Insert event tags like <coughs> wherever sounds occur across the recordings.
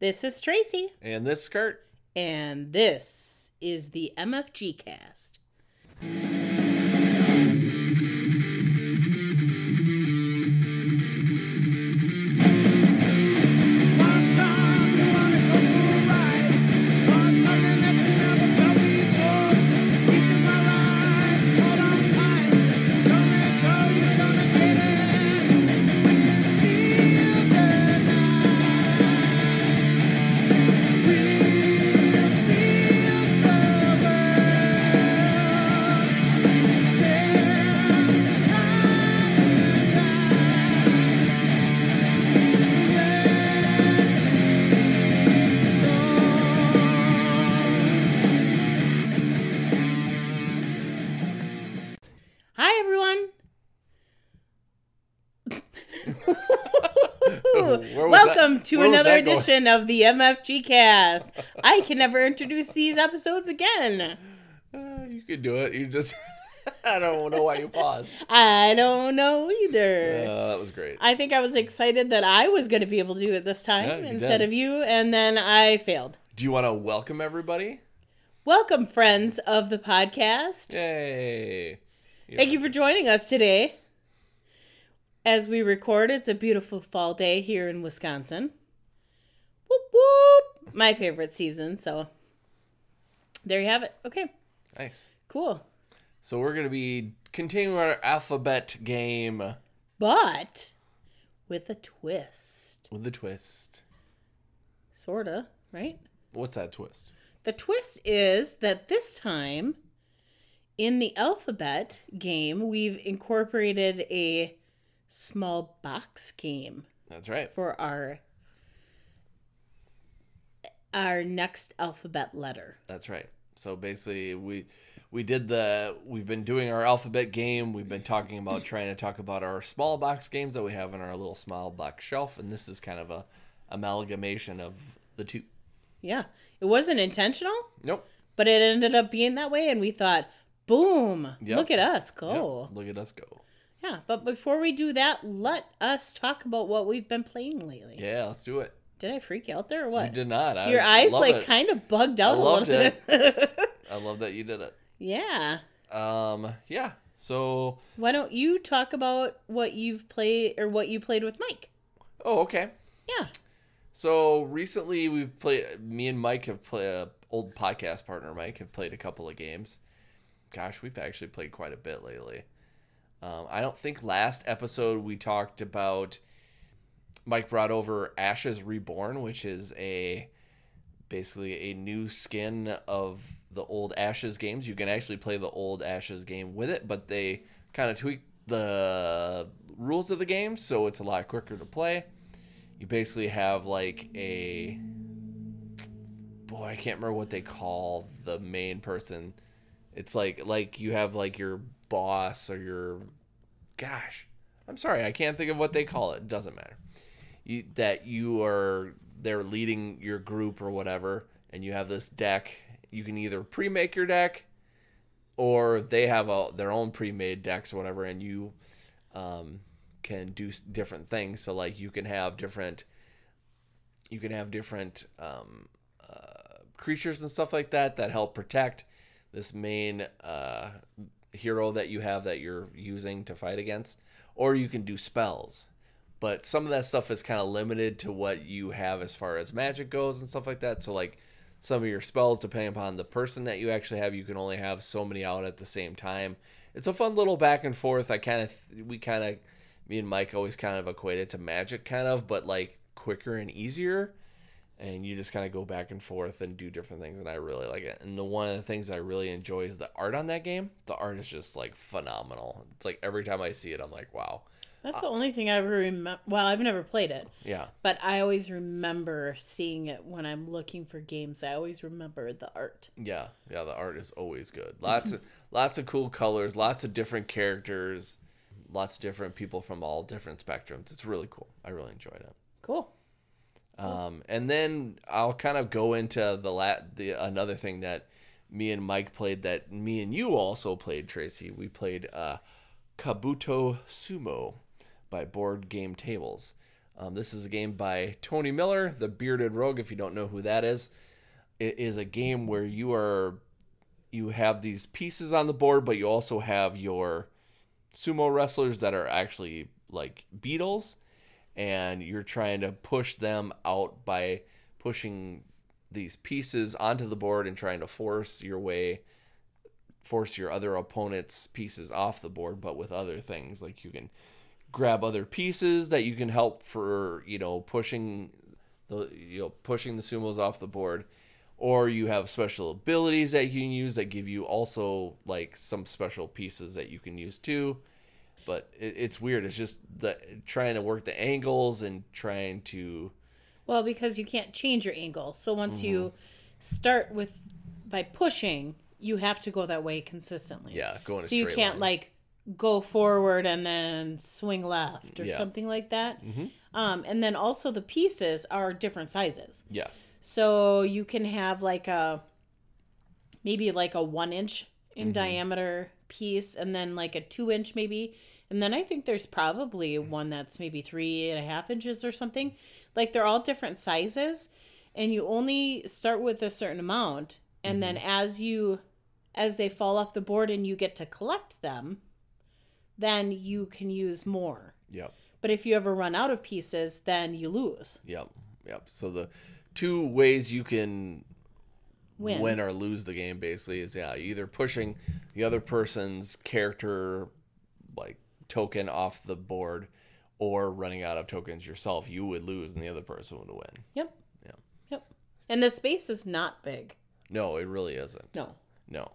This is Tracy, And this skirt. and this is the MFG cast. To where another that going? edition of the MFG cast. I can never introduce these episodes again. Uh, you could do it. You just. <laughs> I don't know why you paused. I don't know either. Uh, that was great. I think I was excited that I was going to be able to do it this time Yeah, instead did. of you, and then I failed. Do you want to welcome everybody? Welcome, friends of the podcast. Yay. Thank you for joining us today. As we record, it's a beautiful fall day here in Wisconsin. Whoop whoop! My favorite season, so there you have it. Okay, Nice. cool. So we're going to be continuing our alphabet game But with a twist. with a twist. Sorta, right? What's that twist? The twist is that this time in the alphabet game, we've incorporated a small box game That's right. for our our next alphabet letter. That's right. So basically, we we did the we've been doing our alphabet game. We've been talking about trying to talk about our small box games that we have in our little small box shelf, and this is kind of a amalgamation of the two. Yeah. It wasn't intentional, Nope. but it ended up being that way and we thought, "Boom, Yep. look at us Yep. go." Look at us go. Yeah, but before we do that, let us talk about what we've been playing lately. Yeah, let's do it. Did I freak you out there or what? You did not. I Your eyes like it. kind of bugged out a loved little bit. I love that you did it. <laughs> yeah. Um. Yeah. So. Why don't you talk about what you've played or what you played with Mike? Oh, okay. Yeah. So recently we've played. Me and Mike have played. Uh, old podcast partner Mike have played a couple of games. Gosh, we've actually played quite a bit lately. Um, I don't think last episode we talked about. Mike brought over Ashes Reborn, which is a basically a new skin of the old Ashes games. You can actually play the old Ashes game with it, but they kind of tweaked the rules of the game, so it's a lot quicker to play. You basically have like a boy, I can't remember what they call the main person. It's like like you have like your boss or your gosh. I'm sorry, I can't think of what they call it. Doesn't matter. You that you are they're leading your group or whatever and you have this deck. You can either pre-make your deck or they have a, their own pre-made decks or whatever and you um, can do different things so like you can have different you can have different um, uh, creatures and stuff like that that help protect this main uh, hero that you have that you're using to fight against or you can do spells but some of that stuff is kind of limited to what you have as far as magic goes and stuff like that. So like some of your spells depending upon the person that you actually have you can only have so many out at the same time. It's a fun little back and forth. I kind of we kind of me and mike always kind of equate it to magic kind of but like quicker and easier. And you just kind of go back and forth and do different things and i really like it. And the one of the things i really enjoy is the art on that game. The art is just like phenomenal. It's like every time i see it i'm like wow That's the only thing I ever remember. Well, I've never played it, yeah but I always remember seeing it when I'm looking for games. I always remember the art. Yeah, yeah, the art is always good. Lots of <laughs> lots of cool colors, lots of different characters, lots of different people from all different spectrums. It's really cool. I really enjoyed it. Cool. Um, and then I'll kind of go into the la- the another thing that me and Mike played that me and you also played, Tracy. We played uh, Kabuto Sumo by Board Game Tables. Um, this is a game by Tony Miller, the Bearded Rogue. If you don't know who that is, it is a game where you are you have these pieces on the board, but you also have your sumo wrestlers that are actually like beetles, and you're trying to push them out by pushing these pieces onto the board and trying to force your way force your other opponent's pieces off the board but with other things like you can grab other pieces that you can help for you know pushing the you know pushing the sumos off the board or you have special abilities that you can use that give you also like some special pieces that you can use too but it, it's weird it's just the trying to work the angles and trying to Well, because you can't change your angle. So once you Mm-hmm. start with by pushing, you have to go that way consistently. yeah go in a So you can't line. like go forward and then swing left or Yeah. something like that. Mm-hmm. Um, and then also the pieces are different sizes. yes So you can have like a maybe like a one inch in Mm-hmm. diameter piece and then like a two inch maybe. And then I think there's probably one that's maybe three and a half inches or something. Like they're all different sizes and you only start with a certain amount. And then Mm-hmm. as you as they fall off the board and you get to collect them, then you can use more. yep But if you ever run out of pieces, then you lose. Yep, yep. So the two ways you can Win. win, or lose the game basically is yeah, either pushing the other person's character like token off the board or running out of tokens yourself. You would lose and the other person would win. Yep. Yeah. Yep. And the space is not big. No, it really isn't. No. No.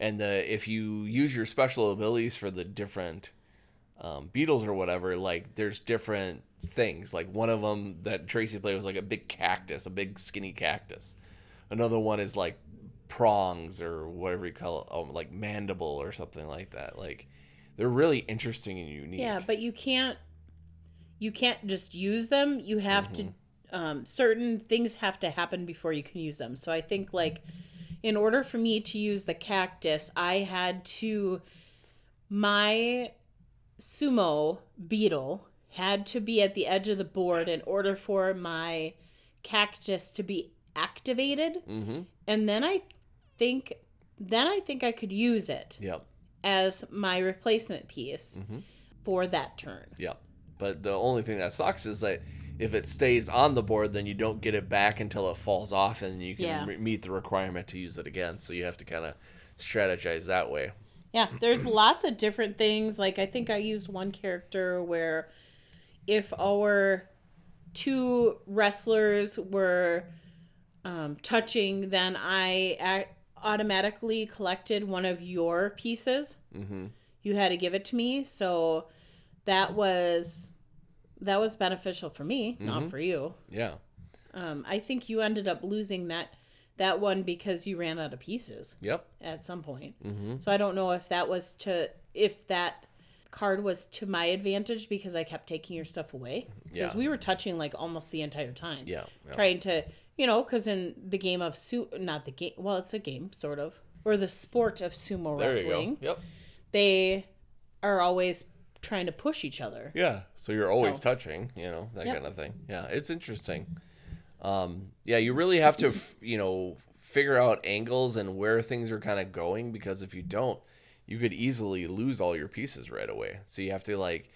And the if you use your special abilities for the different um, beetles or whatever, like there's different things. Like one of them that Tracy played was like a big cactus, a big skinny cactus. Another one is like prongs or whatever you call it, um, like mandible or something like that. Like they're really interesting and unique. Yeah, but you can't you can't just use them. You have to um, certain things have to happen before you can use them. So I think like in order for me to use the cactus, I had to my sumo beetle had to be at the edge of the board in order for my cactus to be activated. Mm-hmm. And then I think then I think I could use it Yep. as my replacement piece for that turn. Yep. But the only thing that sucks is that if it stays on the board, then you don't get it back until it falls off, and you can Yeah. re- meet the requirement to use it again. So you have to kind of strategize that way. Yeah, there's lots of different things. Like I think I used one character where if our two wrestlers were um, touching, then I a- automatically collected one of your pieces. Mm-hmm. You had to give it to me, so that was that was beneficial for me, not for you. Yeah. Um, I think you ended up losing that that one because you ran out of pieces Yep. at some point. Mm-hmm. So I don't know if that was to if that card was to my advantage because I kept taking your stuff away because Yeah. we were touching like almost the entire time. Yeah. yeah. Trying to, you know, cuz in the game of suit, not the game, well it's a game sort of or the sport of sumo There wrestling, you go. Yep. they are always trying to push each other. Yeah. So you're always So- touching, you know, that Yep. kind of thing. Yeah. It's interesting. Um, yeah, you really have to, f- you know, figure out angles and where things are kind of going because if you don't, you could easily lose all your pieces right away. So you have to like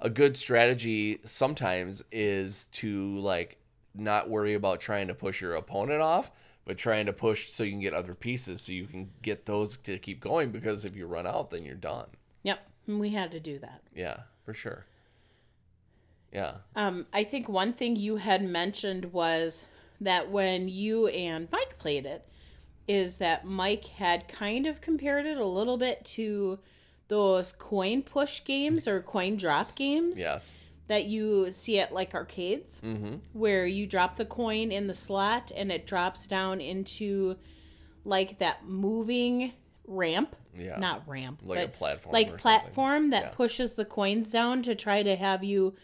a good strategy sometimes is to like not worry about trying to push your opponent off, but trying to push so you can get other pieces so you can get those to keep going because if you run out then you're done. And we had to do that. Yeah, for sure. Yeah. Um, I think one thing you had mentioned was that when you and Mike played it, is that Mike had kind of compared it a little bit to those coin push games or coin drop games Yes. that you see at like arcades, Mm-hmm. where you drop the coin in the slot and it drops down into like that moving ramp. Yeah. Not ramp, Like a but platform or like something. platform that Yeah. pushes the coins down to try to have you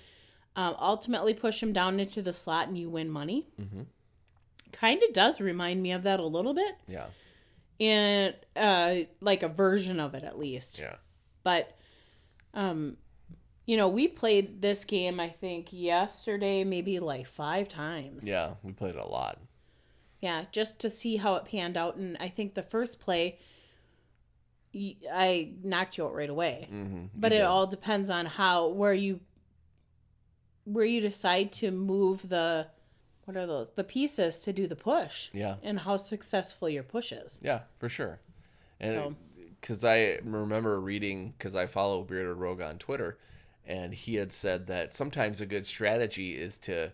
um, ultimately push them down into the slot and you win money. Mhm. Kind of does remind me of that a little bit, Yeah. and uh, like a version of it at least. Yeah. But, um, you know, we played this game, I think, yesterday, maybe like five times. Yeah, we played a lot. Yeah, just to see how it panned out. And I think the first play, I knocked you out right away. Mm-hmm. But it all depends on how, where you, where you decide to move the, what are those, the pieces to do the push. Yeah. And how successful your push is. Yeah, for sure. And So- because I remember reading, because I follow Bearded Rogue on Twitter, and he had said that sometimes a good strategy is to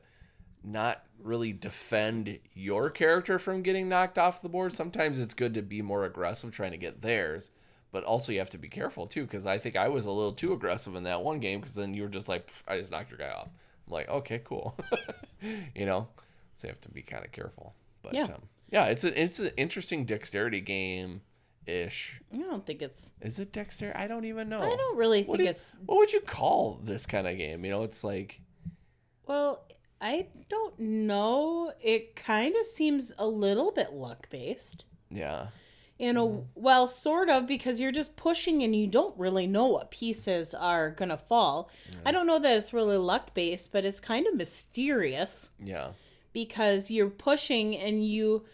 not really defend your character from getting knocked off the board. Sometimes it's good to be more aggressive trying to get theirs, but also you have to be careful too, because I think I was a little too aggressive in that one game, because then you were just like, I just knocked your guy off. I'm like, okay, cool. <laughs> you know, so you have to be kind of careful. But Yeah. um, yeah, it's a it's an interesting dexterity game ish. I don't think it's, Is it dexterity? I don't even know. I don't really What think do it's, What would you call this kind of game? You know, it's like well, I don't know. It kind of seems a little bit luck based. yeah, In a mm-hmm. well, sort of because you're just pushing and you don't really know what pieces are gonna fall. I don't know that it's really luck based, but it's kind of mysterious yeah, because you're pushing and you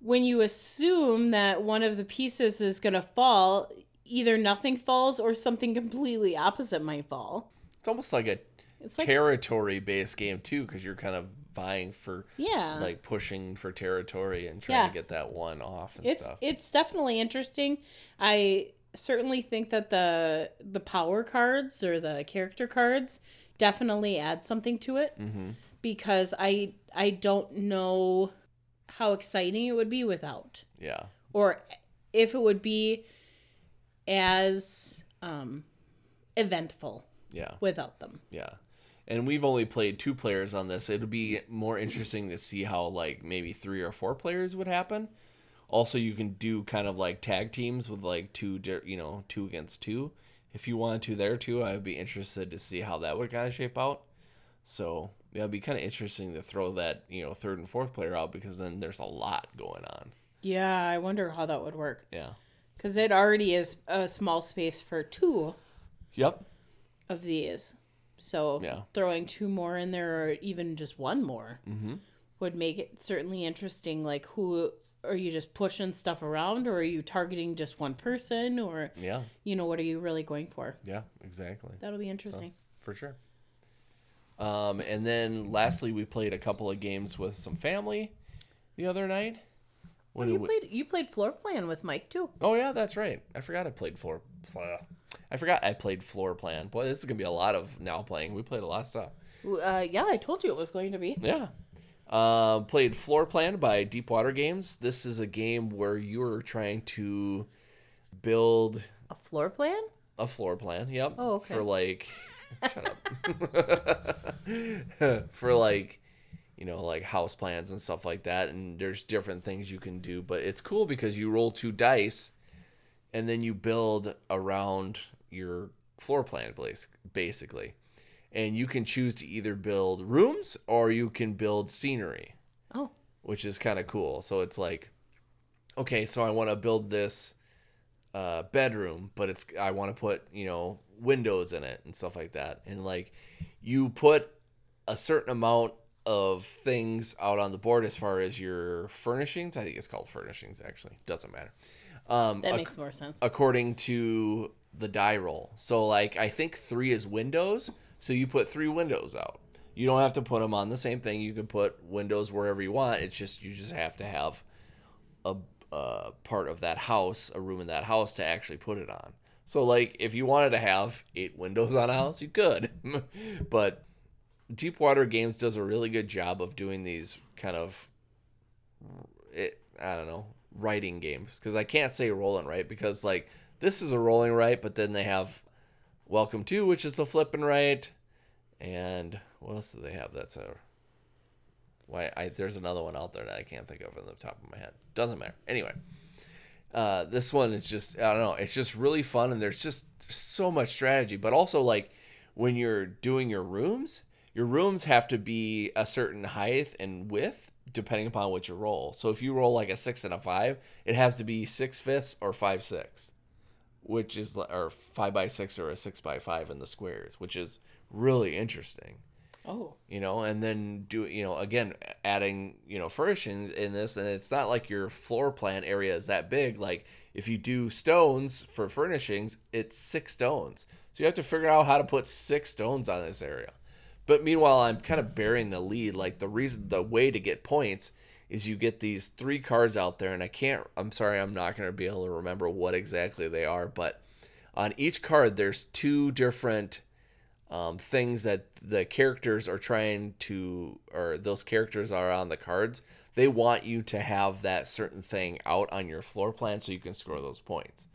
when you assume that one of the pieces is gonna fall, either nothing falls or something completely opposite might fall. it's almost like a It's territory based game too, because you're kind of vying for yeah, like pushing for territory and trying Yeah. to get that one off and it's stuff. it's definitely interesting. I certainly think that the the power cards or the character cards definitely add something to it mm-hmm. because I I don't know how exciting it would be without Yeah, or if it would be as um eventful yeah, without them. yeah. And we've only played two players on this. It'll be more interesting to see how like maybe three or four players would happen. Also, you can do kind of like tag teams with like two, you know, two against two. If you wanted to there too, I would be interested to see how that would kind of shape out. So yeah, it'd be kind of interesting to throw that, you know, third and fourth player out because then there's a lot going on. Yeah, I wonder how that would work Yeah. cuz it already is a small space for two Yep. of these. So Yeah. throwing two more in there or even just one more Mhm. would make it certainly interesting. Like, who are you just pushing stuff around or are you targeting just one person or, Yeah. you know, what are you really going for? Yeah. Exactly. That'll be interesting. for sure. Um, and then lastly, we played a couple of games with some family the other night. When you it played you played floor plan with Mike too. oh yeah, that's right. I forgot I played floor. blah. I forgot I played floor plan. Boy, this is gonna be a lot of now playing. We played a lot of stuff. Uh, yeah, I told you it was going to be. Yeah. Um, played Floor Plan by Deepwater Games. This is a game where you're trying to build A floor plan? a floor plan. Yep. Oh, okay. For like, <laughs> shut up. <laughs> for like, you know, like house plans and stuff like that. And there's different things you can do, but it's cool because you roll two dice, and then you build around your floor plan, bas- basically. And you can choose to either build rooms or you can build scenery Oh, which is kind of cool. So it's like, okay, so I want to build this uh, bedroom, but it's I want to put you know windows in it and stuff like that, and like you put a certain amount of things out on the board as far as your furnishings. I think it's called furnishings. Actually, doesn't matter. Um, that ac- makes more sense. according to the die roll. So like I think three is windows, so you put three windows out. You don't have to put them on the same thing. You can put windows wherever you want. It's just you just have to have a, part of that house, a room in that house to actually put it on. So like if you wanted to have eight <laughs> windows on a house, you could. <laughs> but Deepwater Games does a really good job of doing these kind of it I don't know, writing games cuz I can't say rolling right because like this is a rolling right, but then they have Welcome to which is the flipping right and what else do they have that's a why I there's another one out there that I can't think of on the top of my head. Doesn't matter. Anyway, uh, this one is just I don't know. It's just really fun, and there's just so much strategy. But also like when you're doing your rooms, your rooms have to be a certain height and width depending upon what you roll. So if you roll like a six and a five, it has to be six fifths or five sixths which is or five by six or a six by five in the squares, which is really interesting Oh. you know, and then do you know again adding you know furnishings in this, and it's not like your floor plan area is that big. Like if you do stones for furnishings, it's six stones, so you have to figure out how to put six stones on this area. But meanwhile, I'm kind of bearing the lead. Like the reason, the way to get points is you get these three cards out there, and I can't. I'm sorry, I'm not going to be able to remember what exactly they are, but on each card there's two different um, things that the characters are trying to, or those characters are on the cards. They want you to have that certain thing out on your floor plan so you can score those points.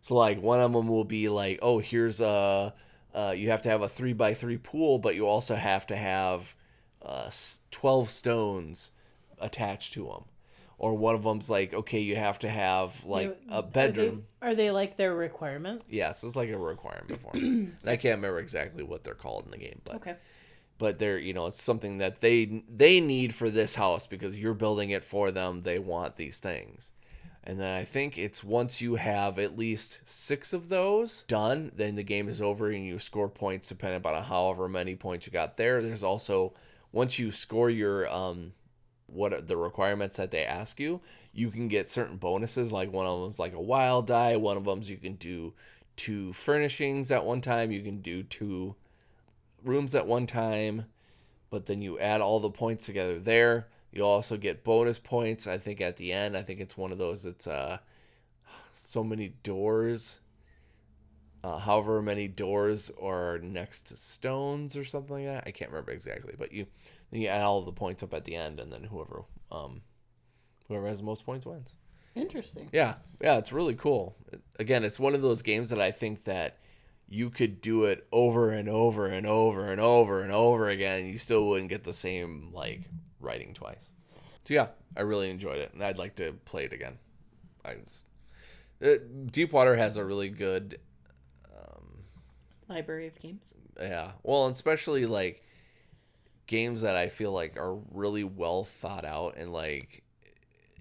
So like one of them will be like, oh, here's a, uh, you have to have a three by three pool, but you also have to have uh, twelve stones attached to them. Or one of them's like, okay, you have to have like They- a bedroom. Are they, are they like their requirements? Yes, it's like a requirement for them. <coughs> and I can't remember exactly what they're called in the game, but Okay. but they're you know it's something that they they need for this house because you're building it for them. They want these things. And then I think it's once you have at least six of those done, then the game is over and you score points depending upon however many points you got there. There's also once you score your um what are the requirements that they ask you, you can get certain bonuses. Like one of them's like a wild die. One of them's you can do two furnishings at one time. You can do two rooms at one time. But then you add all the points together there. You also get bonus points. I think at the end, I think it's one of those. that's uh, so many doors. Uh, however many doors are next to stones or something like that. I can't remember exactly, but you then you add all the points up at the end, and then whoever um whoever has the most points wins. Interesting. Yeah, yeah, it's really cool. Again, it's one of those games that I think that you could do it over and over and over and over and over again, and you still wouldn't get the same like writing twice. So yeah, I really enjoyed it, and I'd like to play it again. I just, uh, Deepwater has a really good Library of games. yeah. Well, especially like games that I feel like are really well thought out and like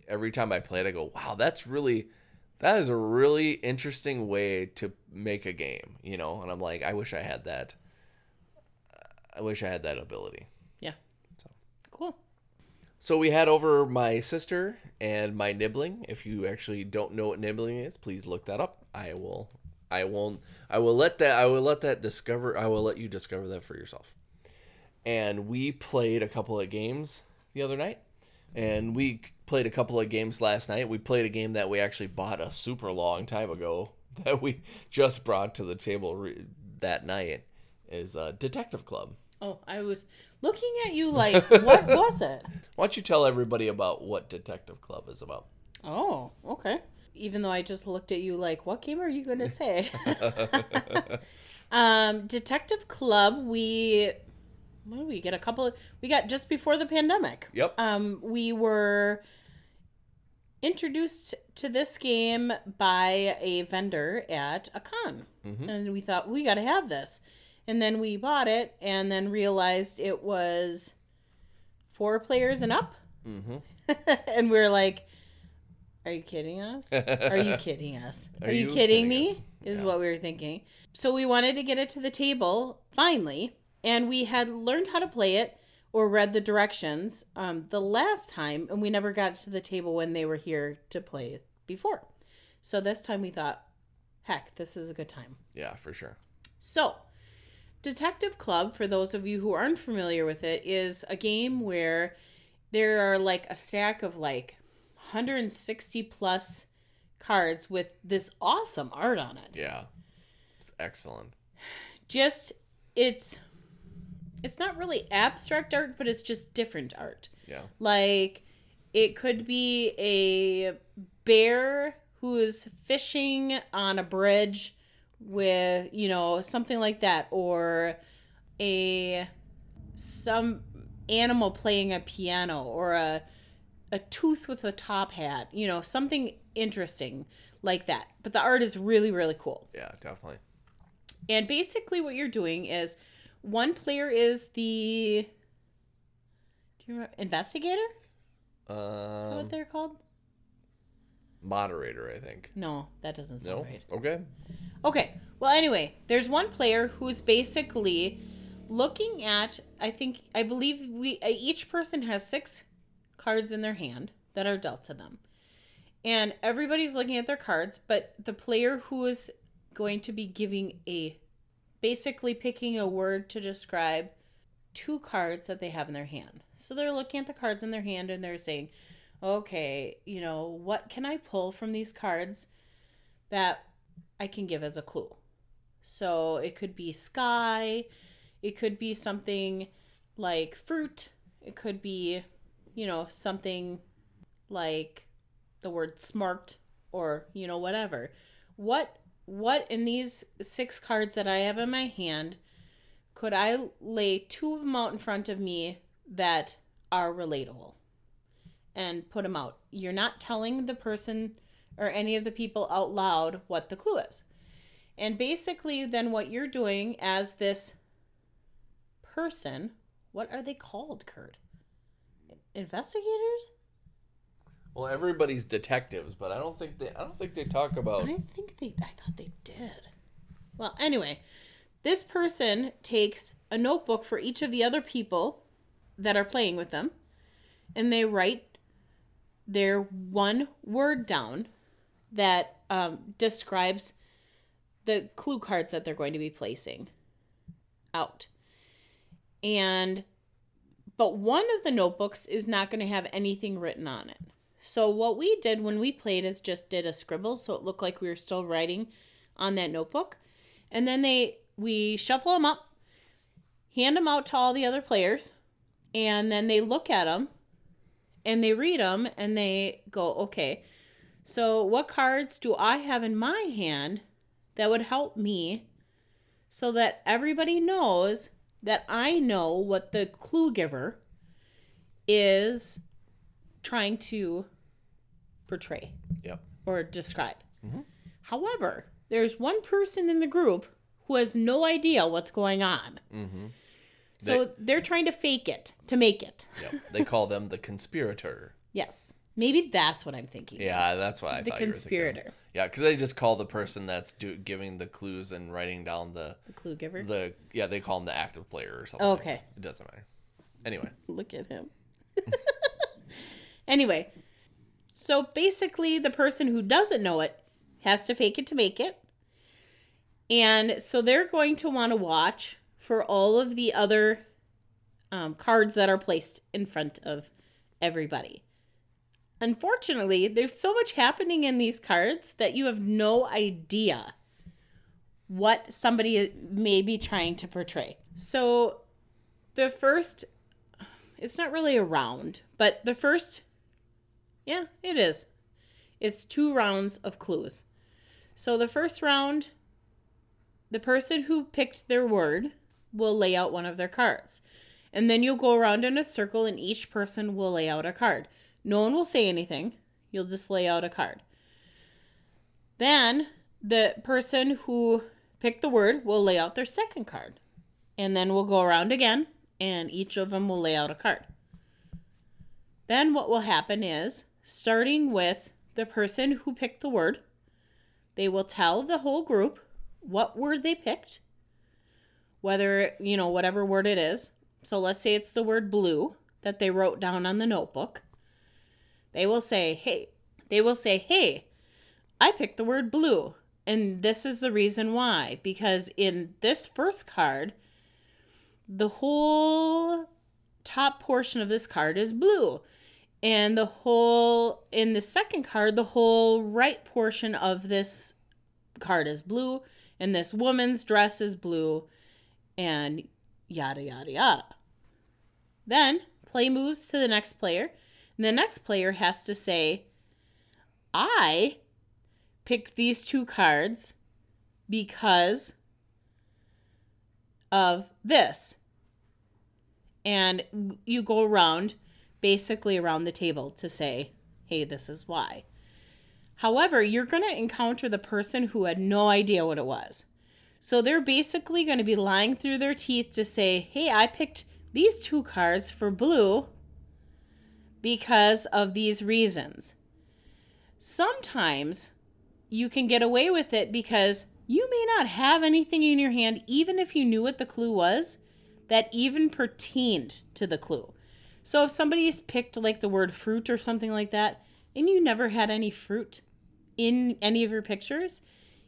every time I play it I go, "Wow, that's really that is a really interesting way to make a game," you know? And I'm like, I wish I had that I wish I had that ability. Yeah. So. Cool. So we had over my sister and my nibbling. If you actually don't know what nibbling is, please look that up. I will I won't I will let that I will let that discover I will let you discover that for yourself. And we played a couple of games the other night. And we played a couple of games last night. We played a game that we actually bought a super long time ago <laughs> that we just brought to the table re- that night is uh, Detective Club. Oh, I was looking at you like, what <laughs> was it? Why don't you tell everybody about what Detective Club is about? Oh, okay. Even though I just looked at you like, what game are you going to say? <laughs> um, Detective Club, we what did we get a couple of, we got just before the pandemic. Yep. Um, we were introduced to this game by a vendor at a con. And we thought, we got to have this. And then we bought it and then realized it was four players and up. <laughs> and we are like, are you kidding us? Are you <laughs> kidding us? Are, Are you, you kidding, kidding me? us? Is Yeah. what we were thinking. So we wanted to get it to the table finally, and we had learned how to play it or read the directions um, the last time, and we never got to the table when they were here to play it before. So this time we thought, heck, this is a good time. Yeah, for sure. So, Detective Club, for those of you who aren't familiar with it, is a game where there are like a stack of like 160 plus cards with this awesome art on it. Yeah. It's excellent. Just it's it's not really abstract art, but it's just different art. Yeah. Like it could be a bear who is fishing on a bridge with, you know, something like that or a some animal playing a piano or a a tooth with a top hat, you know, something interesting like that. But the art is really really cool. Yeah, definitely. And basically, what you're doing is one player is the do you remember, investigator. Is that Um, what they're called? moderator, I think. No, that doesn't sound No? right. Okay. Okay. Well, anyway, there's one player who's basically looking at. I think I believe we uh, each person has six cards in their hand that are dealt to them, and everybody's looking at their cards. But the player who is going to be giving a, basically picking a word to describe two cards that they have in their hand. So they're looking at the cards in their hand and they're saying, okay, you know, what can I pull from these cards that I can give as a clue? So it could be sky, it could be something like fruit, it could be, you know, something like the word smart or, you know, whatever. What what in these six cards that I have in my hand could I lay two of them out in front of me that are relatable and put them out? You're not telling the person or any of the people out loud what the clue is. And basically, then what you're doing as this person, what are they called, Kurt? Investigators? Well, everybody's detectives, but I don't think they. I don't think they talk about. I think they. I thought they did. Well, anyway, this person takes a notebook for each of the other people that are playing with them, and they write their one word down that um, describes the clue cards that they're going to be placing out. And but one of the notebooks is not going to have anything written on it. So what we did when we played is just did a scribble so it looked like we were still writing on that notebook. And then they we shuffle them up, hand them out to all the other players, and then they look at them and they read them and they go, "Okay. So what cards do I have in my hand that would help me so that everybody knows that I know what the clue giver is trying to portray Yep. or describe. However, there's one person in the group who has no idea what's going on. Mm-hmm. So they're trying to fake it to make it. <laughs> Yep. They call them the conspirator. Yes. Maybe that's what I'm thinking. Yeah, that's what I The thought. were conspirator, Yeah, because they just call the person that's do, giving the clues and writing down the the clue giver. the yeah they call him the active player or something. Okay. It doesn't matter. Anyway, <laughs> Look at him. <laughs> anyway, so basically, the person who doesn't know it has to fake it to make it. And so they're going to want to watch for all of the other um, cards that are placed in front of everybody. Unfortunately, there's so much happening in these cards that you have no idea what somebody may be trying to portray. So the first it's not really a round, but the first yeah, it is. It's two rounds of clues. So the first round the person who picked their word will lay out one of their cards. And then you'll go around in a circle and each person will lay out a card. No one will say anything. You'll just lay out a card. Then the person who picked the word will lay out their second card. And then we'll go around again and each of them will lay out a card. Then what will happen is, starting with the person who picked the word, they will tell the whole group what word they picked, whether, you know, whatever word it is. So let's say it's the word blue that they wrote down on the notebook. They will say, hey, they will say, hey, I picked the word blue. And this is the reason why. Because in this first card, the whole top portion of this card is blue. And the whole, in the second card, the whole right portion of this card is blue. And this woman's dress is blue. And yada, yada, yada. Then play moves to the next player. And the next player has to say, I picked these two cards because of this. And you go around, basically around the table to say, hey, this is why. However, you're going to encounter the person who had no idea what it was. So they're basically going to be lying through their teeth to say, hey, I picked these two cards for blue because of these reasons. sometimes you can get away with it because you may not have anything in your hand, even if you knew what the clue was, that even pertained to the clue. So if somebody's picked like the word fruit or something like that, and you never had any fruit in any of your pictures,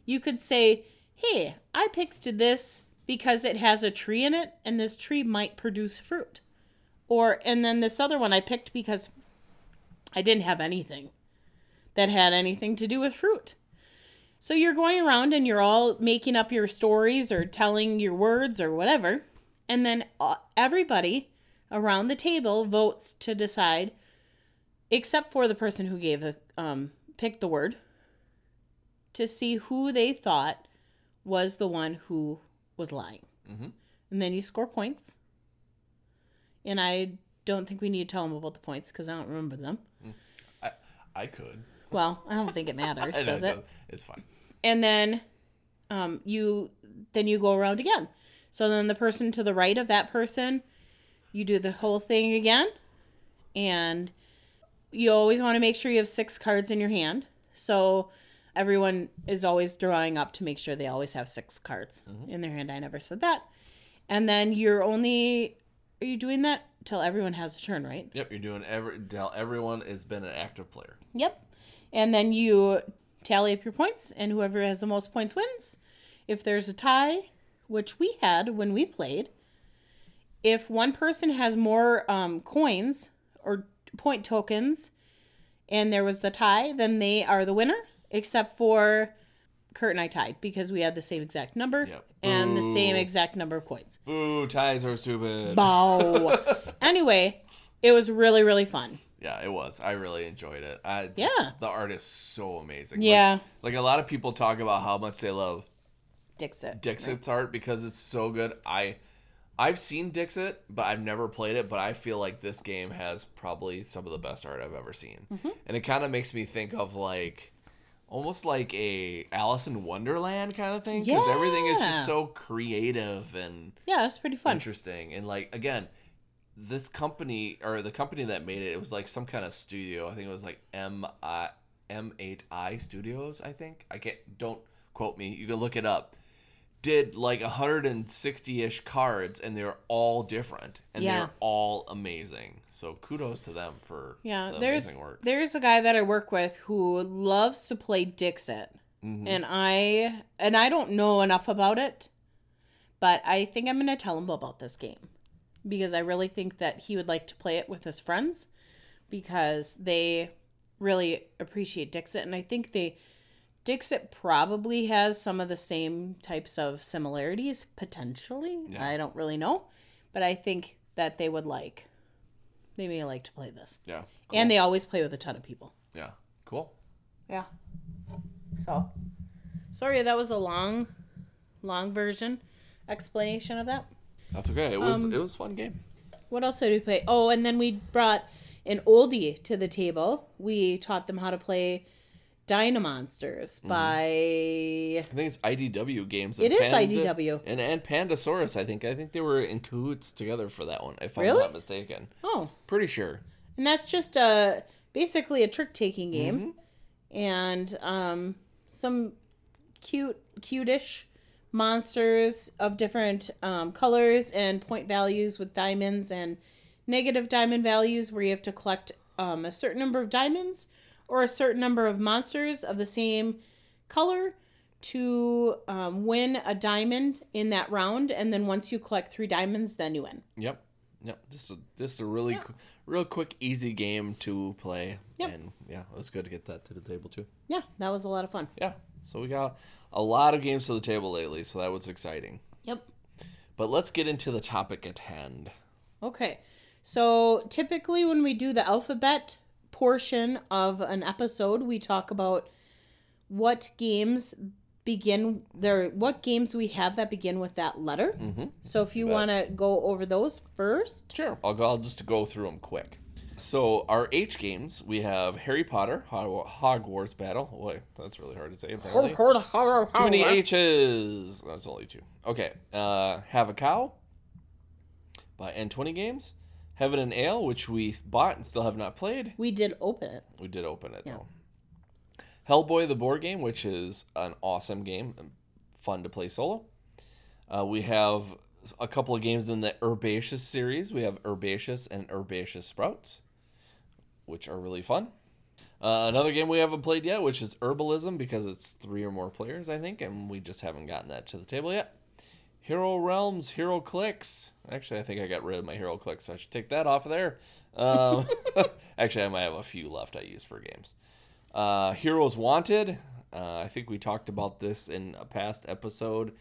you could say, Hey, I picked this because it has a tree in it, and this tree might produce fruit. Or, and then this other one I picked because I didn't have anything that had anything to do with fruit. So you're going around and you're all making up your stories or telling your words or whatever. And then uh, everybody around the table votes to decide, except for the person who gave the, um, picked the word, to see who they thought was the one who was lying. Mhm. And then you score points. And I don't think we need to tell them about the points because I don't remember them. I, I could. <laughs> Well, I don't think it matters, <laughs> know does it? It's fine. And then um, you then you go around again. So then the person to the right of that person, you do the whole thing again, and you always want to make sure you have six cards in your hand. So everyone is always drawing up to make sure they always have six cards mm-hmm. in their hand. I never said that. And then you're only are you doing that till everyone has a turn, right? Yep, you're doing every. Tell everyone has been an active player. Yep. And then you tally up your points, and whoever has the most points wins. If there's a tie, which we had when we played, if one person has more um, coins or point tokens and there was the tie, then they are the winner, except for Kurt and I tied because we had the same exact number Yep. and the same exact number of coins. Boo! Ties are stupid. Bow. <laughs> anyway, it was really, really fun. Yeah, it was. I really enjoyed it. I, just- Yeah. the art is so amazing. Yeah. like, a lot of people talk about how much they love Dixit. Dixit's art because it's so good. I I've seen Dixit, but I've never played it. But I feel like this game has probably some of the best art I've ever seen, Mm-hmm. and it kind of makes me think of like almost like a Alice in Wonderland kind of thing because everything is just so creative and Yeah, it's pretty fun. interesting. And like again, this company or the company that made it, it was like some kind of studio. I think it was like M I M eight I Studios. I think I can't. Don't quote me. You can look it up. Did like 160 ish cards, and they're all different, and Yeah. they're all amazing. So kudos to them for Yeah, the there's amazing work. there's a guy that I work with who loves to play Dixit, Mhm. and I and I don't know enough about it, but I think I'm gonna tell him about this game because I really think that he would like to play it with his friends because they really appreciate Dixit, and I think they Dixit probably has some of the same types of similarities potentially. Yeah. I don't really know, but I think that they would like they may like to play this. Yeah, And they always play with a ton of people. yeah, cool. Yeah. So, sorry that was a long, long version explanation of that. That's okay. It was Um, it was a fun game. What else did we play? Oh, and then we brought an oldie to the table. We taught them how to play Diamonsters by. I think it's IDW games. It is IDW. and and Pandasaurus. I think I think they were in cahoots together for that one. If I'm Really? not mistaken, Oh, pretty sure. and that's just a basically a trick taking game, Mm-hmm. and um, some cute, cutish monsters of different um, colors and point values with diamonds and negative diamond values, where you have to collect um, a certain number of diamonds or a certain number of monsters of the same color to um, win a diamond in that round, and then once you collect three diamonds, then you win. Yep. Yep. Just a just a really qu- real quick, easy game to play. Yep. And yeah, it was good to get that to the table too. Yeah, that was a lot of fun. Yeah. So we got a lot of games to the table lately, so that was exciting. Yep. But let's get into the topic at hand. Okay. So typically, when we do the alphabet portion of an episode, we talk about what games begin there, what games we have that begin with that letter. Mm-hmm. So if you want to go over those first, Sure. I'll go. I'll just go through them quick. So our H games, we have Harry Potter, Hogwarts Battle. Boy, that's really hard to say. Apparently. Too many H's. That's only two. Okay. Uh, have a cow. By N20 Games. Heaven and Ale, which we bought and still have not played. We did open it. We did open it Yeah. though. Hellboy the board game, which is an awesome game, and fun to play solo. Uh, we have a couple of games in the Herbaceous series. We have Herbaceous and Herbaceous Sprouts, which are really fun. Uh, another game we haven't played yet, which is Herbalism, because it's three or more players, I think, and we just haven't gotten that to the table yet. Hero Realms, HeroClix. Actually, I think I got rid of my HeroClix, so I should take that off of there. Um, <laughs> actually, I might have a few left I use for games. Uh, Heroes Wanted. Uh, I think we talked about this in a past episode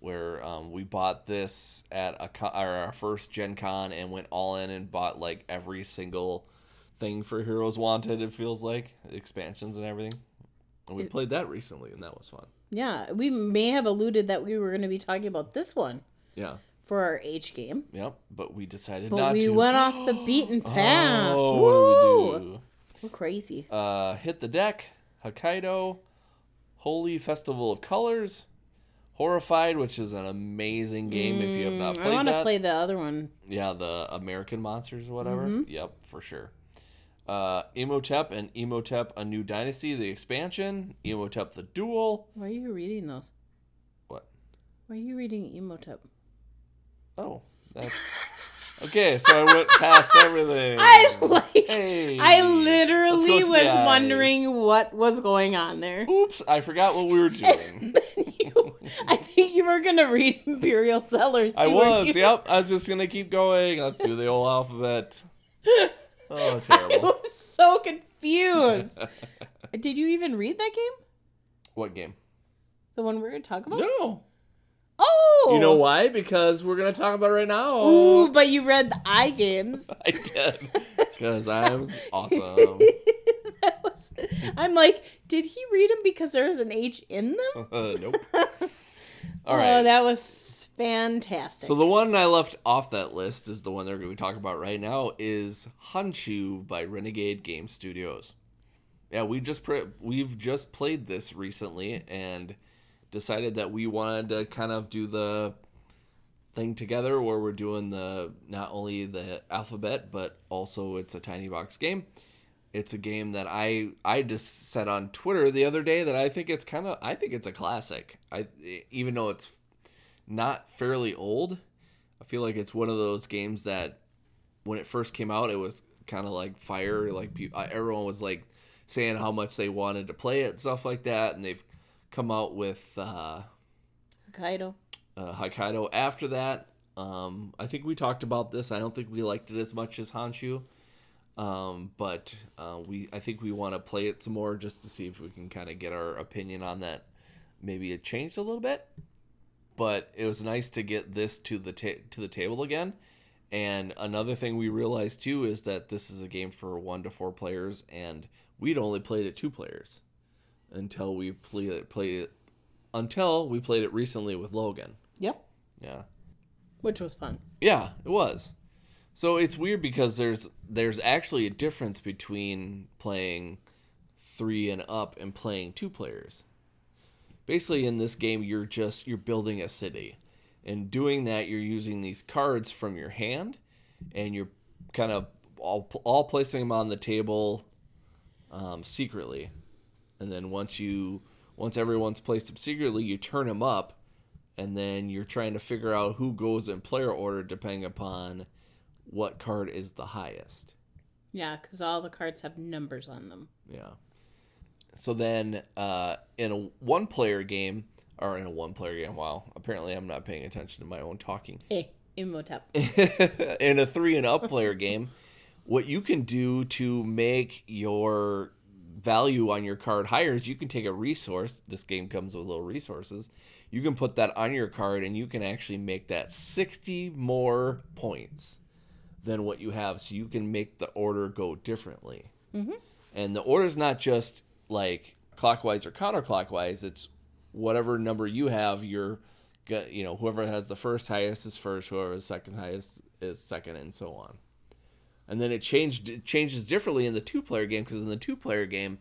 where um, we bought this at a co- our our first Gen Con and went all in and bought like every single thing for Heroes Wanted. It feels like expansions and everything. And we played that recently, and that was fun. Yeah, we may have alluded that we were going to be talking about this one Yeah. for our H game, Yep. But we decided but not we to. We went off the beaten <gasps> path. Oh, Woo! what did we do? We're crazy. Uh, hit the deck, Hokkaido, Holi Festival of Colors, Horrified, which is an amazing game if you have not Mm, I played want to play the other one. Yeah, the American Monsters or whatever. Mm-hmm. Yep, for sure. Uh, Imhotep and Imhotep A New Dynasty, the expansion. Imhotep the Duel. Why are you reading those? What? Why are you reading Imhotep? Oh, that's. Okay, so I went past <laughs> everything. I like. Hey, I literally was wondering what was going on there. Oops, I forgot what we were <laughs> doing. You- I think you were gonna read Imperial Settlers. I was, you? yep. I was just gonna keep going. Let's do the whole alphabet. <laughs> Oh, <laughs> I was so confused. <laughs> Did you even read that game? what game? The one we're gonna talk about? No. Oh, You know why? Because we're gonna talk about it right now. Ooh, but you read the I games. <laughs> I did. Because I'm awesome. that was. I'm like, did he read them because there was an H in them? Uh, nope. All Oh, that was fantastic. So the one I left off that list is the one they're going to be talking about right now is Honshu by Renegade Game Studios. Yeah, we just pre- we've just played this recently and decided that we wanted to kind of do the thing together where we're doing the not only the alphabet but also it's a tiny box game. It's a game that I I just said on Twitter the other day that I think it's kind of I think it's a classic. I even though it's not fairly old. I feel like it's one of those games that when it first came out, it was kind of like fire. Like uh, everyone was like saying how much they wanted to play it, and stuff like that. And they've come out with uh, Kaido. uh, Hokkaido after that. Um, I think we talked about this. I don't think we liked it as much as Honshu. Um, but uh, we, I think we want to play it some more just to see if we can kind of get our opinion on that. Maybe it changed a little bit, but it was nice to get this to the ta- to the table again. And another thing we realized too is that this is a game for one to four players, and we'd only played it two players until we played it, played it until we played it recently with Logan. Yep, Yeah. which was fun. Yeah, it was. So it's weird because there's there's actually a difference between playing three and up and playing two players. Basically, in this game, you're just you're building a city, and doing that, you're using these cards from your hand, and you're kind of all all placing them on the table um, secretly, and then once you once everyone's placed them secretly, you turn them up, and then you're trying to figure out who goes in player order depending upon what card is the highest. Yeah, because all the cards have numbers on them. Yeah. So then, uh, in a one-player game, or in a one-player game, wow, apparently I'm not paying attention to my own talking. Hey, Imhotep. <laughs> in a three and up player game, what you can do to make your value on your card higher is you can take a resource. This game comes with little resources. You can put that on your card and you can actually make that 60 more points than what you have. So you can make the order go differently. Mm-hmm. And the order is not just like clockwise or counterclockwise, it's whatever number you have, you're you know whoever has the first highest is first whoever has second highest is second and so on. And then it changed it changes differently in the two player game because in the two player game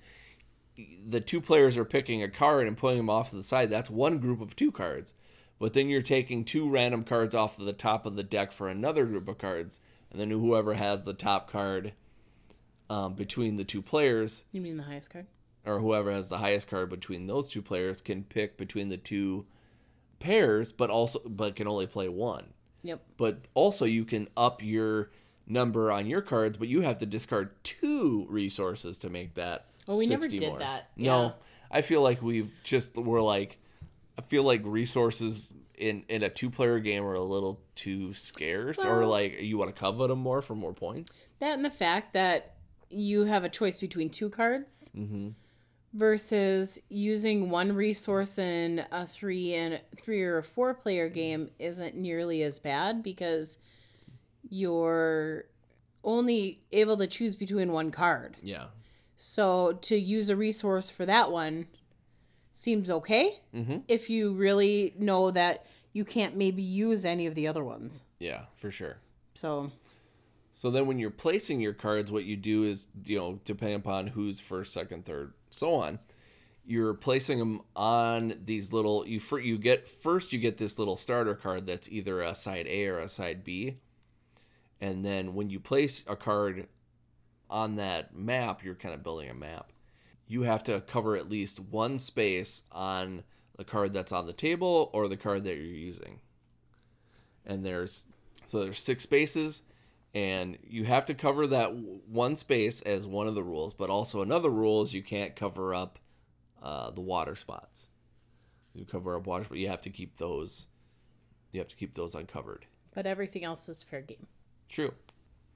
the two players are picking a card and putting them off to the side. That's one group of two cards. But then you're taking two random cards off of the top of the deck for another group of cards and then whoever has the top card um, between the two players You mean the highest card? or whoever has the highest card between those two players can pick between the two pairs, but also but can only play one. Yep. But also you can up your number on your cards, but you have to discard two resources to make that. Oh, we never did more. that. No, I feel like we've just we're like, I feel like resources in in a two player game are a little too scarce, or like you want to covet them more for more points. That and the fact that you have a choice between two cards Mm-hmm. versus using one resource in a three and three or a four player game isn't nearly as bad because you're only able to choose between one card. Yeah. So to use a resource for that one seems okay Mm-hmm. if you really know that you can't maybe use any of the other ones. Yeah, for sure. So So then when you're placing your cards, what you do is, you know, depending upon who's first, second, third, so on, you're placing them on these little you fir- you get first you get this little starter card that's either a side A or a side B. And then when you place a card on that map, you're kind of building a map. You have to cover at least one space on the card that's on the table or the card that you're using. And there's so there's six spaces and you have to cover that one space as one of the rules, but also another rule is you can't cover up uh, the water spots. You cover up water, but you have to keep those. You have to keep those uncovered. but everything else is fair game. True.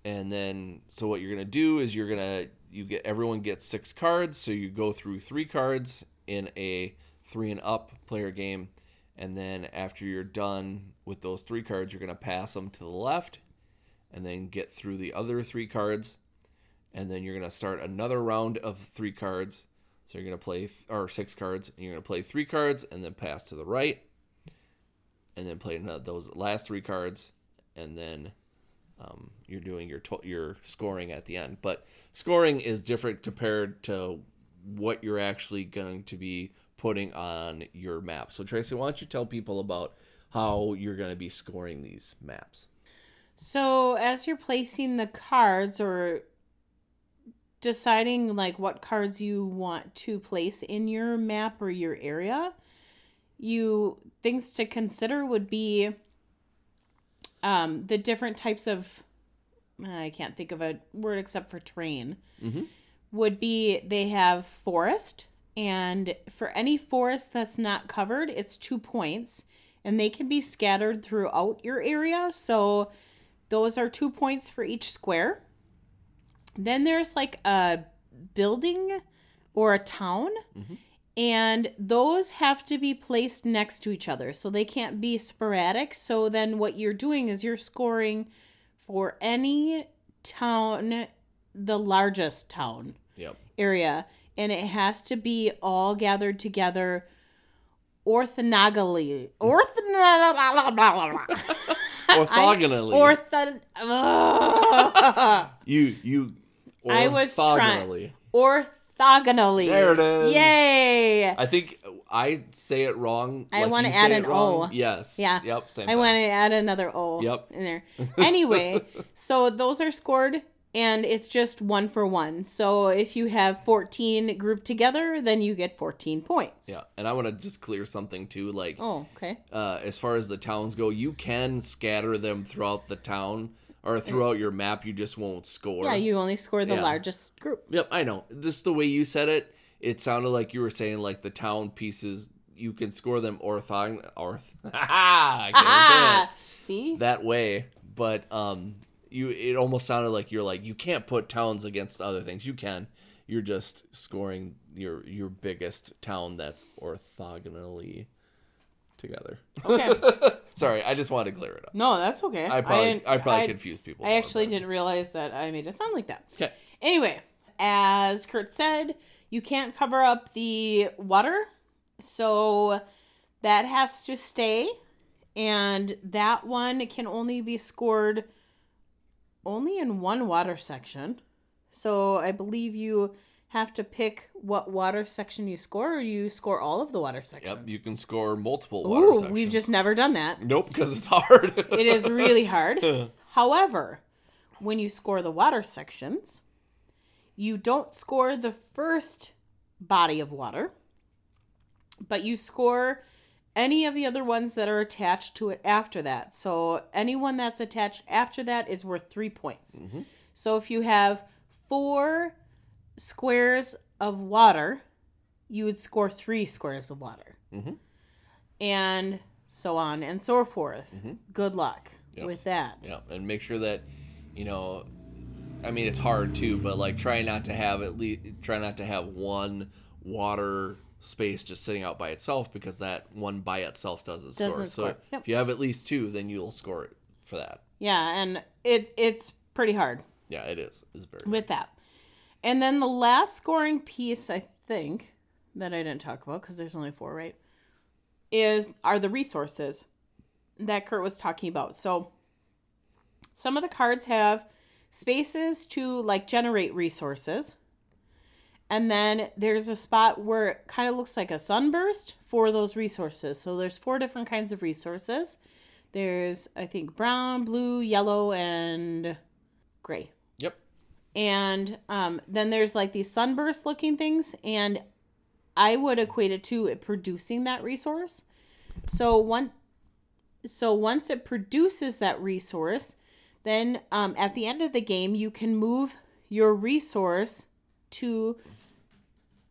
And then, so what you're gonna do is you're gonna you get everyone gets six cards, so you go through three cards in a three and up player game, and then after you're done with those three cards, you're gonna pass them to the left, and then get through the other three cards, and then you're gonna start another round of three cards. So you're gonna play th- or six cards, and you're gonna play three cards, and then pass to the right, and then play ano- those last three cards, and then um, you're doing your to- your scoring at the end. But scoring is different compared to what you're actually going to be putting on your map. So Tracy, why don't you tell people about how you're going to be scoring these maps? So as you're placing the cards or deciding like what cards you want to place in your map or your area, you things to consider would be um, the different types of I can't think of a word except for terrain. Mhm. Would be they have forest, and for any forest that's not covered, it's two points, and they can be scattered throughout your area. So those are two points for each square. Then there's like a building or a town, and those have to be placed next to each other. So they can't be sporadic. So then what you're doing is you're scoring for any town, the largest town Yep. area, and it has to be all gathered together orthogonally. <laughs> Orthogonally. Orthogonally. Ortho. <laughs> You you I was trying- orthogonally. Orthogonally. There it is. Yay! I think I say it wrong. I like wanna add an. O. Yes. Yeah. Yep. Same. I want to add another O Yep. in there. <laughs> Anyway, so those are scored and it's just one for one. So if you have 14 grouped together, then you get 14 points. Yeah, and I want to just clear something too. Like, Oh, okay. uh, as far as the towns go, you can scatter them throughout the town or throughout your map. You just won't score. Yeah, you only score the Yeah. largest group. Yep, I know. Just the way you said it, it sounded like you were saying like the town pieces. You can score them orthog orth. <laughs> I can't even say Ah, <laughs> see? that way, but um, you it almost sounded like you're like you can't put towns against other things. You can. You're just scoring your your biggest town that's orthogonally together. Okay. <laughs> Sorry, I just wanted to clear it up. No, that's okay. I probably didn't- I, probably I- confused people. I actually didn't realize that I made it sound like that. Okay. Anyway, as Kurt said, you can't cover up the water, so that has to stay, and that one can only be scored only in one water section. So I believe you have to pick what water section you score, or you score all of the water sections? Yep, you can score multiple water sections. Ooh, sections. we've just never done that. nope because it's hard. <laughs> It is really hard. <laughs> However, when you score the water sections, you don't score the first body of water, but you score any of the other ones that are attached to it after that. So anyone that's attached after that is worth three points. Mm-hmm. So if you have four squares of water, you would score three squares of water. Mhm. And so on and so forth. Good luck Yep. with that. Yeah, and make sure that you know. I mean, it's hard too, but like try not to have at least try not to have one water space just sitting out by itself because that one by itself doesn't score. Doesn't so score. Yep. if you have at least two, then you'll score it for that. Yeah, and it it's pretty hard Yeah, it is. It's very with that. And then the last scoring piece, I think, that I didn't talk about because there's only four, right? Is are the resources that Kurt was talking about. So some of the cards have spaces to like generate resources. And then there's a spot where it kind of looks like a sunburst for those resources. So there's four different kinds of resources. There's I think brown, blue, yellow, and gray. And um, then there's like these sunburst looking things, and I would equate it to it producing that resource. So one, so once it produces that resource, then um, at the end of the game you can move your resource to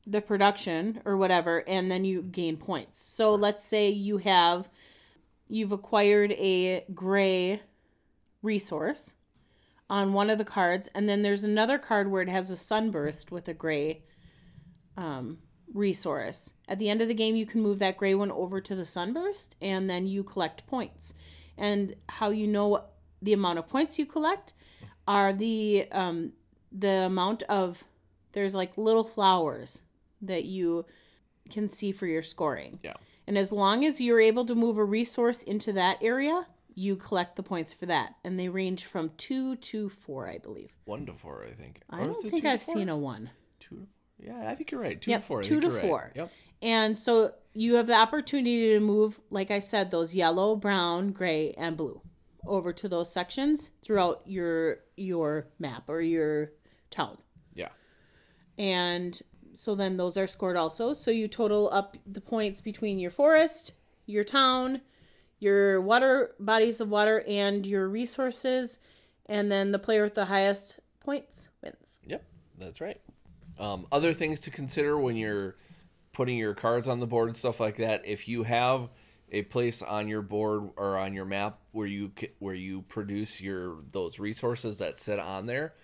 the production or whatever, and then you gain points. So let's say you have you've acquired a gray resource on one of the cards, and then there's another card where it has a sunburst with a gray um, resource. At the end of the game, you can move that gray one over to the sunburst, and then you collect points. And how you know the amount of points you collect are the um, the amount of there's like little flowers that you can see for your scoring. Yeah. And as long as you're able to move a resource into that area, you collect the points for that. And they range from two to four, I believe. One to four, I think. I don't think I've seen a one. two. To, yeah, I think you're right. Two Yep, to four. Two to you're right. four. Yep. And so you have the opportunity to move, like I said, those yellow, brown, gray, and blue over to those sections throughout your your map or your town. Yeah. And so then those are scored also. So you total up the points between your forest, your town, your water bodies of water, and your resources. And then the player with the highest points wins. Yep, that's right. Um, other things to consider when you're putting your cards on the board and stuff like that. If you have a place on your board or on your map where you where you produce your those resources that sit on there,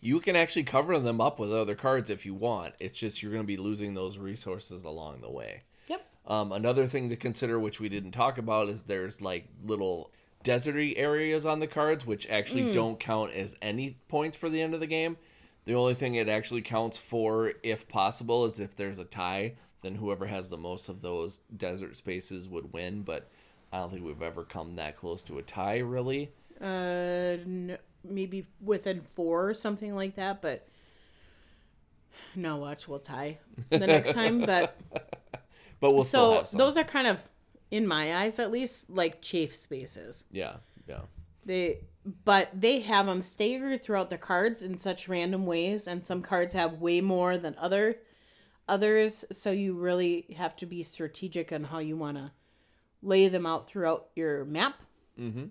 you can actually cover them up with other cards if you want. It's just you're going to be losing those resources along the way. Um, another thing to consider, which we didn't talk about, is there's like little deserty areas on the cards, which actually don't count as any points for the end of the game. The only thing it actually counts for, if possible, is if there's a tie, then whoever has the most of those desert spaces would win. But I don't think we've ever come that close to a tie, really. Uh, n- maybe within four or something like that, but no, watch, we'll tie the next time. But <laughs> But we'll still so have some. those are kind of, in my eyes at least, like chafe spaces. yeah, yeah, They, but they have them staggered throughout the cards in such random ways, and some cards have way more than other others. So you really have to be strategic on how you want to lay them out throughout your map mm-hmm.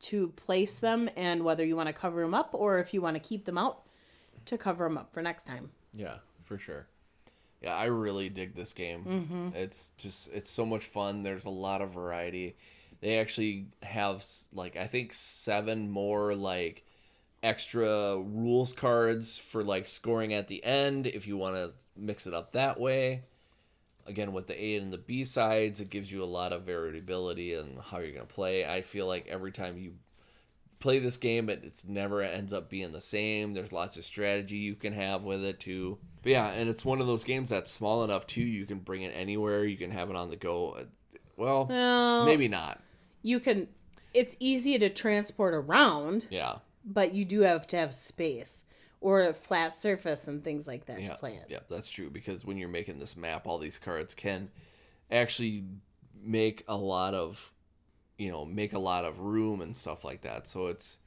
to place them, and whether you want to cover them up or if you want to keep them out to cover them up for next time. Yeah, for sure. Yeah, I really dig this game. Mm-hmm. It's just it's so much fun. There's a lot of variety. They actually have like I think seven more like extra rules cards for like scoring at the end if you want to mix it up that way. Again, with the A and the B sides, it gives you a lot of variability in how you're gonna play. I feel like every time you play this game, it it's never ends up being the same. There's lots of strategy you can have with it too. But yeah, and it's one of those games that's small enough too. You can bring it anywhere. You can have it on the go. Well, Well, maybe not. you can. It's easy to transport around, Yeah, but you do have to have space or a flat surface and things like that yeah, to play it. yeah. That's true because when you're making this map, all these cards can actually make a lot of, you know, make a lot of room and stuff like that. So it's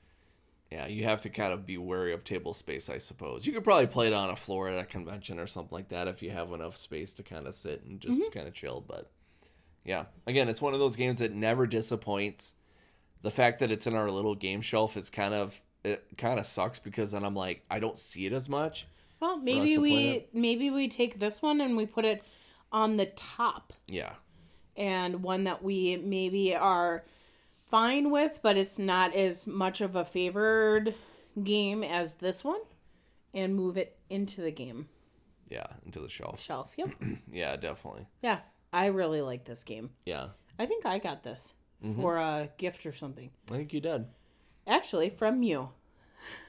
Yeah, you have to kind of be wary of table space, I suppose. You could probably play it on a floor at a convention or something like that if you have enough space to kind of sit and just mm-hmm. kind of chill. But yeah, again, it's one of those games that never disappoints. The fact that it's in our little game shelf is kind of it kind of sucks because then I'm like I don't see it as much. Well, maybe we maybe we take this one and we put it on the top Yeah, and one that we maybe are fine with, but it's not as much of a favored game as this one, and move it into the game yeah, into the shelf. shelf. Yep. <clears throat> Yeah, definitely. yeah, I really like this game. Yeah, I think I got this Mm-hmm. for a gift or something. I think you did. Actually, from you.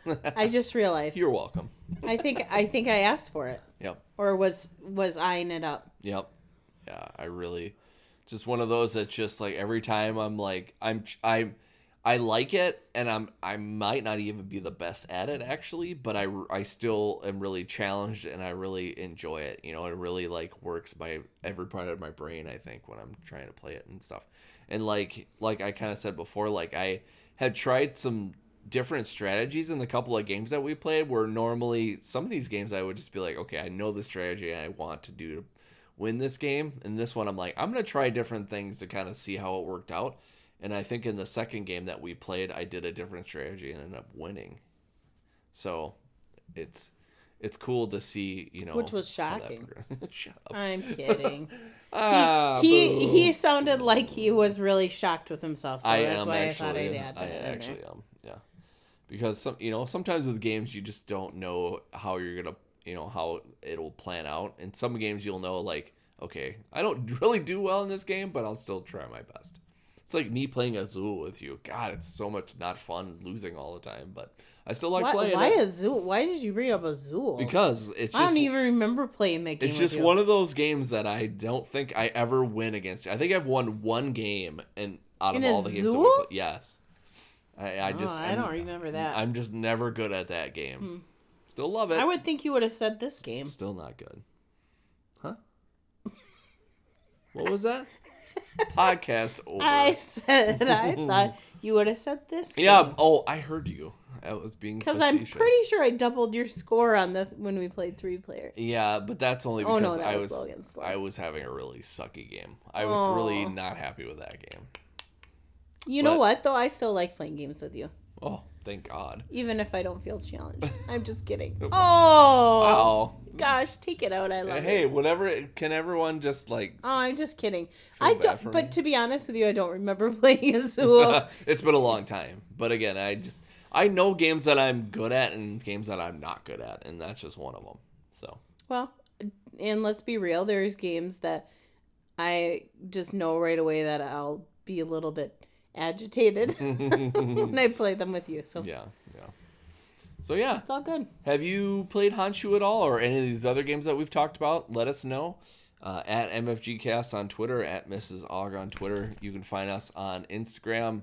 <laughs> I just realized. You're welcome. I think I think I asked for it, Yep. or was was eyeing it up. Yep. Yeah, I really just one of those that just like every time I'm like I'm I'm I like it and I'm I might not even be the best at it actually, but I I still am really challenged and I really enjoy it. You know, it really like works my every part of my brain I think when I'm trying to play it and stuff. And like like I kind of said before like I had tried some different strategies in the couple of games that we played where normally some of these games I would just be like, okay, I know the strategy I want to do to win this game. And this one I'm like, I'm gonna try different things to kind of see how it worked out. And I think in the second game that we played, I did a different strategy and ended up winning. So it's it's cool to see, you know, Which was shocking. <laughs> I'm <laughs> kidding. Ah, he boo. he sounded like he was really shocked with himself, so I that's am why actually. I thought I'd add I that in there. actually am. Yeah, because some you know sometimes with games you just don't know how you're gonna you know how it'll plan out. In some games you'll know like okay I don't <laughs> really do well in this game, but I'll still try my best. It's like me playing Azul with you. God, it's so much not fun losing all the time, but I still like Why, playing why it Azul? Why did you bring up Azul? because it's I don't even remember playing that game. it's just one of those games that I don't think I ever win against. I think I've won one game and out of In all the games that we play. Yes. I, I Oh, just I I'm- don't remember that. I'm just never good at that game. Hmm. Still love it. I would think you would have said this game. Still not good. Huh? what was that? <laughs> Podcast over. I said I thought you would have said this. <laughs> yeah. Oh, I heard you. I was being because I'm pretty sure I doubled your score on the when we played three player. Yeah, but that's only Oh, because no, that I was was. I was having a really sucky game. I was really not happy with that game. You know what though? I still like playing games with you, Oh, thank God. even if I don't feel challenged. I'm just kidding. <laughs> Oh, Wow. gosh, take it out. I love Hey, it. whatever. Can everyone just like? Oh, I'm just kidding. I don't. But me? to be honest with you, I don't remember <laughs> playing Azul. <laughs> it's been a long time, but again, I just I know games that I'm good at and games that I'm not good at, and that's just one of them. So Well, and let's be real, there's games that I just know right away that I'll be a little bit agitated <laughs> when I play them with you. So yeah, yeah. So yeah, it's all good. have you played Honshu at all, or any of these other games that we've talked about? Let us know. Uh, at MFGcast on Twitter, at Mrs. Og on Twitter. You can find us on Instagram.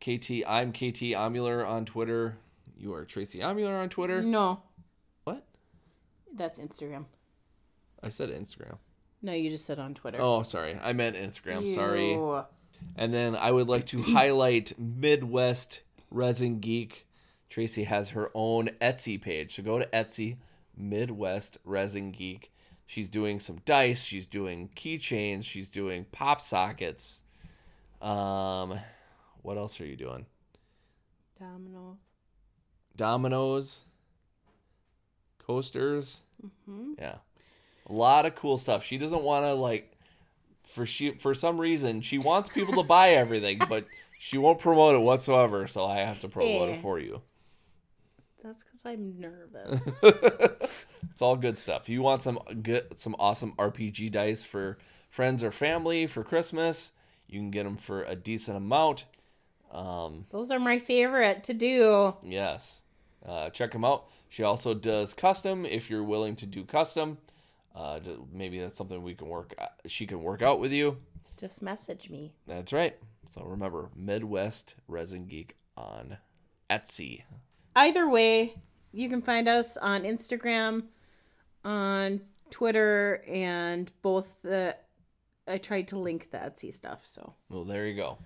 KT, I'm KT Omular on Twitter. You are Tracy Omular on Twitter. No, What? that's Instagram. I said Instagram. No, you just said on Twitter. Oh, sorry. I meant Instagram. Sorry. And then I would like to highlight Midwest Resin Geek. Tracy has her own Etsy page. So go to Etsy, Midwest Resin Geek. She's doing some dice. She's doing keychains. She's doing pop sockets. Um, what else are you doing? Dominoes. Dominoes, coasters. Yeah, a lot of cool stuff. She doesn't want to like for she for some reason she wants people to buy everything, but <laughs> she won't promote it whatsoever. So I have to promote Eh. it for you. That's because I'm nervous. <laughs> It's all good stuff. You want some good, some awesome RPG dice for friends or family for Christmas? You can get them for a decent amount. Um, Those are my favorite to do. Yes. Uh, check them out. She also does custom if you're willing to do custom. Uh, maybe that's something we can work. uh, She can work out with you. Just message me. That's right. So remember, Midwest Resin Geek on Etsy. Either way, you can find us on Instagram, on Twitter, and both the. I tried to link the Etsy stuff, so Well, there you go.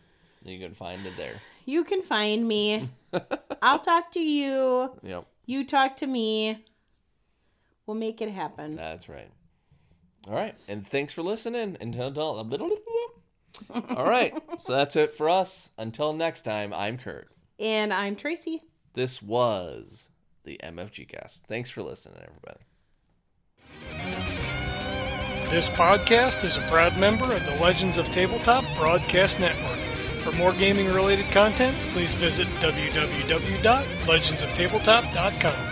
You can find it there. You can find me. <laughs> I'll talk to you. Yep, You talk to me. We'll make it happen. that's right. All right, and thanks for listening. Until all right, so that's it for us. Until next time, I'm Kurt. And I'm Tracy. This was the MFG cast. Thanks for listening, everybody. This podcast is a proud member of the Legends of Tabletop Broadcast Network. For more gaming related content, please visit www.legendsoftabletop.com.